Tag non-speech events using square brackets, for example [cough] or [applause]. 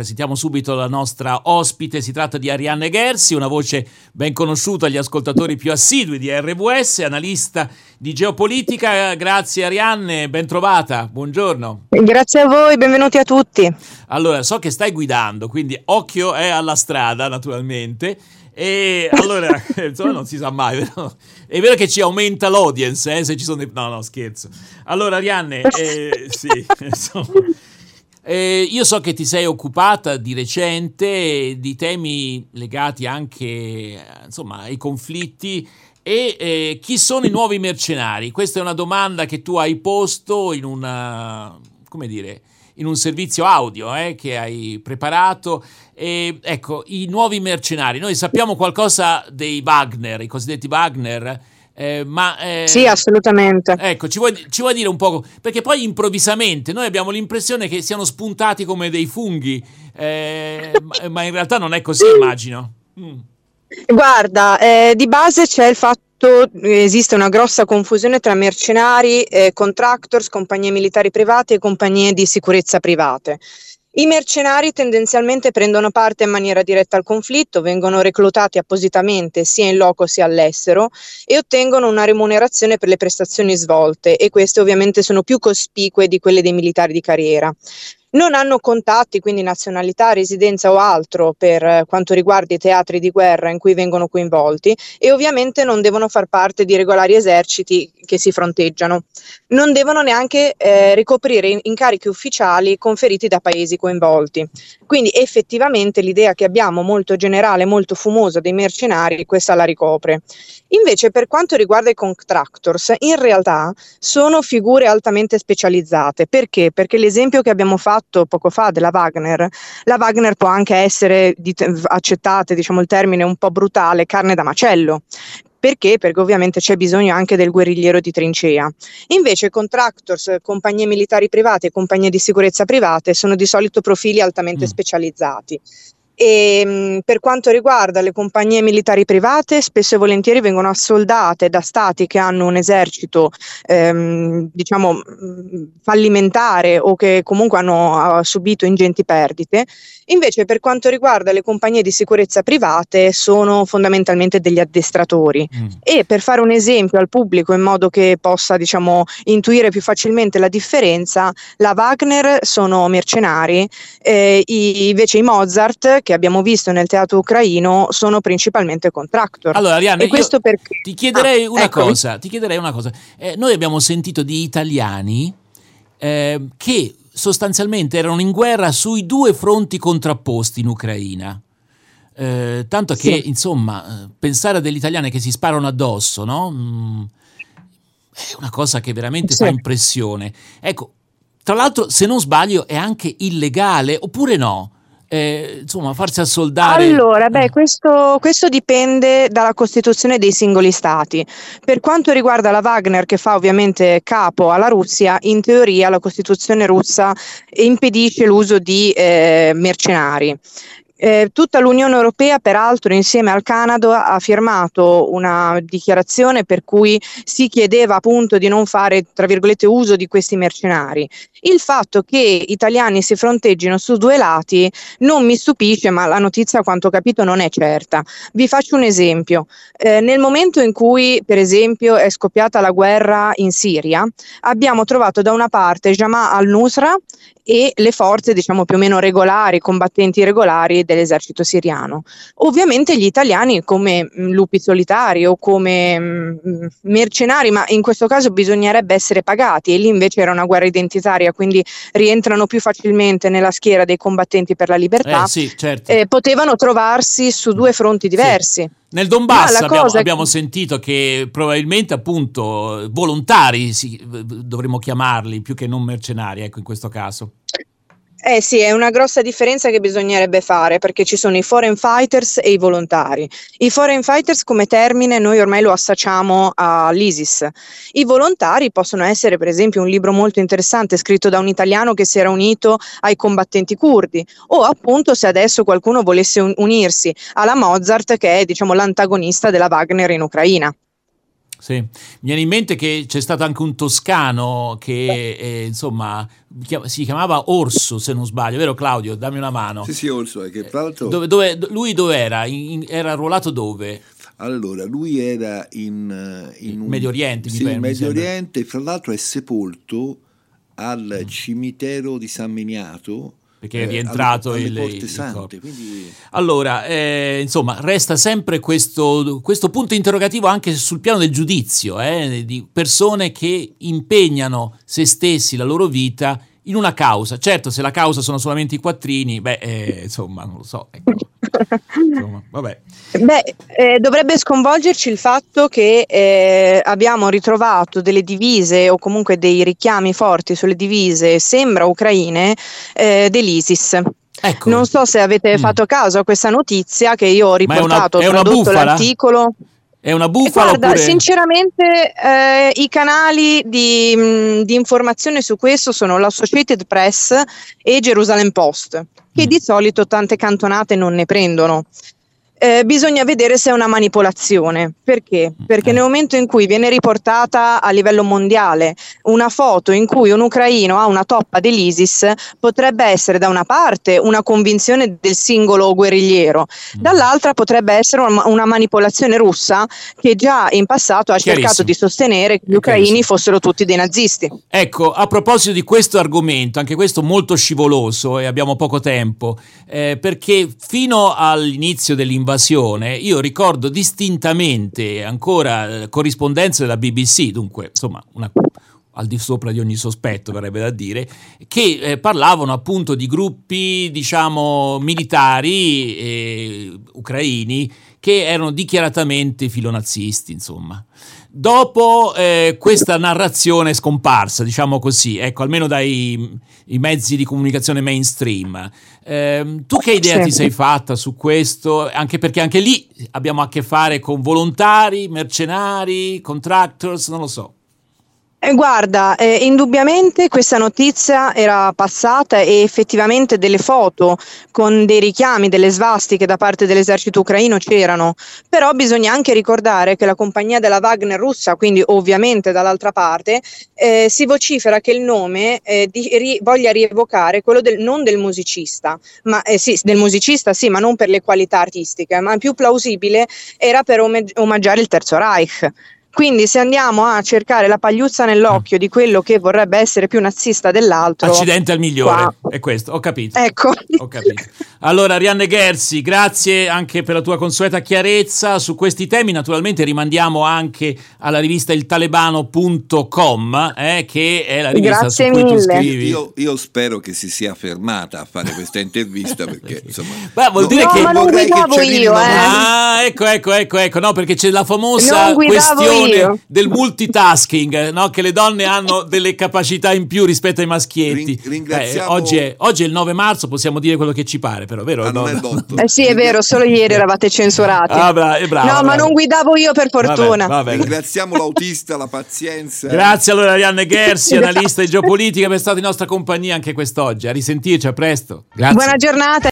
presentiamo subito la nostra ospite, si tratta di Arianne Gersi, una voce ben conosciuta agli ascoltatori più assidui di RWS, analista di geopolitica. Grazie Arianne, ben trovata, buongiorno. Grazie a voi, benvenuti a tutti. Allora, so che stai guidando, quindi occhio è alla strada naturalmente. E allora, [laughs] insomma, non si sa mai, vero? È vero che ci aumenta l'audience, eh, se ci sono dei... No, no, scherzo. Allora, Arianne, eh, sì, [laughs] insomma... Eh, io so che ti sei occupata di recente di temi legati anche insomma, ai conflitti e eh, chi sono i nuovi mercenari? Questa è una domanda che tu hai posto in una, come dire, in un servizio audio eh, che hai preparato. E, ecco, i nuovi mercenari. Noi sappiamo qualcosa dei Wagner, i cosiddetti Wagner. Eh, ma, eh, sì, assolutamente. Ecco, ci vuoi, ci vuoi, dire un po'? Perché poi improvvisamente noi abbiamo l'impressione che siano spuntati come dei funghi, eh, ma, ma, in realtà non è così, immagino. Mm. Guarda, eh, di base c'è il fatto esiste una grossa confusione tra mercenari, eh, contractors, compagnie militari private e compagnie di sicurezza private. I mercenari tendenzialmente prendono parte in maniera diretta al conflitto, vengono reclutati appositamente sia in loco sia all'estero e ottengono una remunerazione per le prestazioni svolte e queste ovviamente sono più cospicue di quelle dei militari di carriera non hanno contatti, quindi nazionalità, residenza o altro per eh, quanto riguarda i teatri di guerra in cui vengono coinvolti e ovviamente non devono far parte di regolari eserciti che si fronteggiano. Non devono neanche eh, ricoprire incarichi ufficiali conferiti da paesi coinvolti. Quindi effettivamente l'idea che abbiamo molto generale, molto fumosa dei mercenari, questa la ricopre. Invece per quanto riguarda i contractors, in realtà sono figure altamente specializzate. Perché? Perché l'esempio che abbiamo fatto poco fa della Wagner, la Wagner può anche essere, accettate diciamo il termine un po' brutale, carne da macello. Perché? Perché ovviamente c'è bisogno anche del guerrigliero di trincea. Invece contractors, compagnie militari private e compagnie di sicurezza private sono di solito profili altamente mm. specializzati. E, ehm, per quanto riguarda le compagnie militari private, spesso e volentieri vengono assoldate da stati che hanno un esercito, ehm, diciamo, mm, fallimentare o che comunque hanno uh, subito ingenti perdite. Invece, per quanto riguarda le compagnie di sicurezza private, sono fondamentalmente degli addestratori. Mm. E per fare un esempio al pubblico in modo che possa, diciamo, intuire più facilmente la differenza, la Wagner sono mercenari, eh, i, invece i Mozart che abbiamo visto nel teatro ucraino sono principalmente contractor. Allora, Arianna, perché... ti chiederei ah, cosa, ti chiederei una cosa. Eh, noi abbiamo sentito di italiani eh, che sostanzialmente erano in guerra sui due fronti contrapposti in Ucraina. Eh, tanto che, sì. insomma, eh, pensare a degli italiani che si sparano addosso, no? Mm, è una cosa che veramente sì. fa impressione. Ecco, tra l'altro, se non sbaglio, è anche illegale, oppure no? Eh, insomma, farsi assoldare? Allora, beh, eh. questo, questo, dipende dalla Costituzione dei singoli stati. Per quanto riguarda la Wagner, che fa ovviamente capo alla Russia, in teoria la Costituzione russa impedisce l'uso di eh, mercenari. Eh, tutta l'Unione Europea, peraltro, insieme al Canada, ha firmato una dichiarazione per cui si chiedeva appunto di non fare, tra virgolette, uso di questi mercenari. Il fatto che italiani si fronteggino su due lati non mi stupisce, ma la notizia, a quanto ho capito, non è certa. Vi faccio un esempio. Eh, nel momento in cui, per esempio, è scoppiata la guerra in Siria, abbiamo trovato da una parte Jamaa al-Nusra e le forze, diciamo, più o meno regolari, combattenti regolari dell'esercito siriano. Ovviamente gli italiani come mh, mm, lupi solitari o come mh, mm, mercenari, ma in questo caso bisognerebbe essere pagati e lì invece era una guerra identitaria, quindi rientrano più facilmente nella schiera dei combattenti per la libertà, eh, sì, certo. eh, potevano trovarsi su due fronti diversi. Sì. Nel Donbass abbiamo, abbiamo, sentito che probabilmente appunto volontari sì, dovremmo chiamarli più che non mercenari, ecco in questo caso. Eh sì, è una grossa differenza che bisognerebbe fare perché ci sono i foreign fighters e i volontari. I foreign fighters come termine noi ormai lo associamo all'ISIS. I volontari possono essere per esempio un libro molto interessante scritto da un italiano che si era unito ai combattenti curdi o appunto se adesso qualcuno volesse un- unirsi alla Mozart che è diciamo l'antagonista della Wagner in Ucraina. Sì, mi viene in mente che c'è stato anche un toscano che eh, insomma si chiamava Orso se non sbaglio, vero Claudio? Dammi una mano. Sì, sì, Orso, che tra l'altro... Dove, dove, lui dove era? In, era arruolato dove? Allora, lui era in, in un... Medio Oriente, sì, mi in Medio Oriente, fra l'altro è sepolto al cimitero di San Miniato perché è rientrato alle, alle il, il sante, quindi... Allora, eh, insomma, resta sempre questo, questo, punto interrogativo anche sul piano del giudizio, eh, di persone che impegnano se stessi, la loro vita in una causa. Certo, se la causa sono solamente i quattrini, beh, eh, insomma, non lo so. Ecco. Insomma, vabbè. Beh, eh, dovrebbe sconvolgerci il fatto che eh, abbiamo ritrovato delle divise o comunque dei richiami forti sulle divise, sembra ucraine, eh, dell'ISIS. Ecco. Non so se avete mm. fatto caso a questa notizia che io ho riportato, ho tradotto l'articolo. È una bufala? Guarda, oppure... sinceramente eh, i canali di, mh, di, informazione su questo sono l'Associated Press e Jerusalem Post, che mm. di solito tante cantonate non ne prendono eh, bisogna vedere se è una manipolazione. Perché? Perché nel momento in cui viene riportata a livello mondiale una foto in cui un ucraino ha una toppa dell'ISIS, potrebbe essere da una parte una convinzione del singolo guerrigliero, mm. dall'altra potrebbe essere una, una manipolazione russa che già in passato ha cercato di sostenere che gli ucraini fossero tutti dei nazisti. Ecco, a proposito di questo argomento, anche questo molto scivoloso e abbiamo poco tempo, eh, perché fino all'inizio dell'invasione invasione, io ricordo distintamente ancora eh, corrispondenze della BBC, dunque insomma una, al di sopra di ogni sospetto verrebbe da dire, che eh, parlavano appunto di gruppi diciamo militari eh, ucraini che erano dichiaratamente filonazzisti insomma. Dopo eh, questa narrazione scomparsa, diciamo così, ecco, almeno dai mezzi di comunicazione mainstream, eh, tu che idea sì. ti sei fatta su questo? Anche perché anche lì abbiamo a che fare con volontari, mercenari, contractors, non lo so. Eh, guarda, eh, indubbiamente questa notizia era passata e effettivamente delle foto con dei richiami, delle svastiche da parte dell'esercito ucraino c'erano, però bisogna anche ricordare che la compagnia della Wagner russa, quindi ovviamente dall'altra parte, eh, si vocifera che il nome eh, di, ri, voglia rievocare quello del, non del musicista, ma eh, sì, del musicista sì, ma non per le qualità artistiche, ma più plausibile era per omaggiare il Terzo Reich quindi se andiamo a cercare la pagliuzza nell'occhio di quello che vorrebbe essere più nazista dell'altro... Accidente al migliore, qua. è questo, ho capito. Ecco. Ho capito. Allora, Rianne Gersi, grazie anche per la tua consueta chiarezza su questi temi. Naturalmente rimandiamo anche alla rivista iltalebano.com, eh, che è la rivista grazie su cui mille. tu scrivi. Io, io, spero che si sia fermata a fare questa intervista perché [laughs] insomma... Beh, vuol no, dire no, che... Ma non guidavo io, eh. Ah, ecco, ecco, ecco, ecco, no, perché c'è la famosa questione io. del multitasking, no? che le donne hanno delle capacità in più rispetto ai maschietti. Ringraziamo... Eh, oggi, è, oggi, è, il 9 marzo, possiamo dire quello che ci pare, però, vero? Ah, no, eh sì, è vero, solo ieri eravate censurati. Ah, bra- è bravo, no, bravo. ma non guidavo io per fortuna. Vabbè, vabbè. Ringraziamo l'autista, la pazienza. Grazie allora Arianne Gersi, [laughs] analista di geopolitica, per essere stata in nostra compagnia anche quest'oggi. A risentirci, a presto. Grazie. Buona giornata.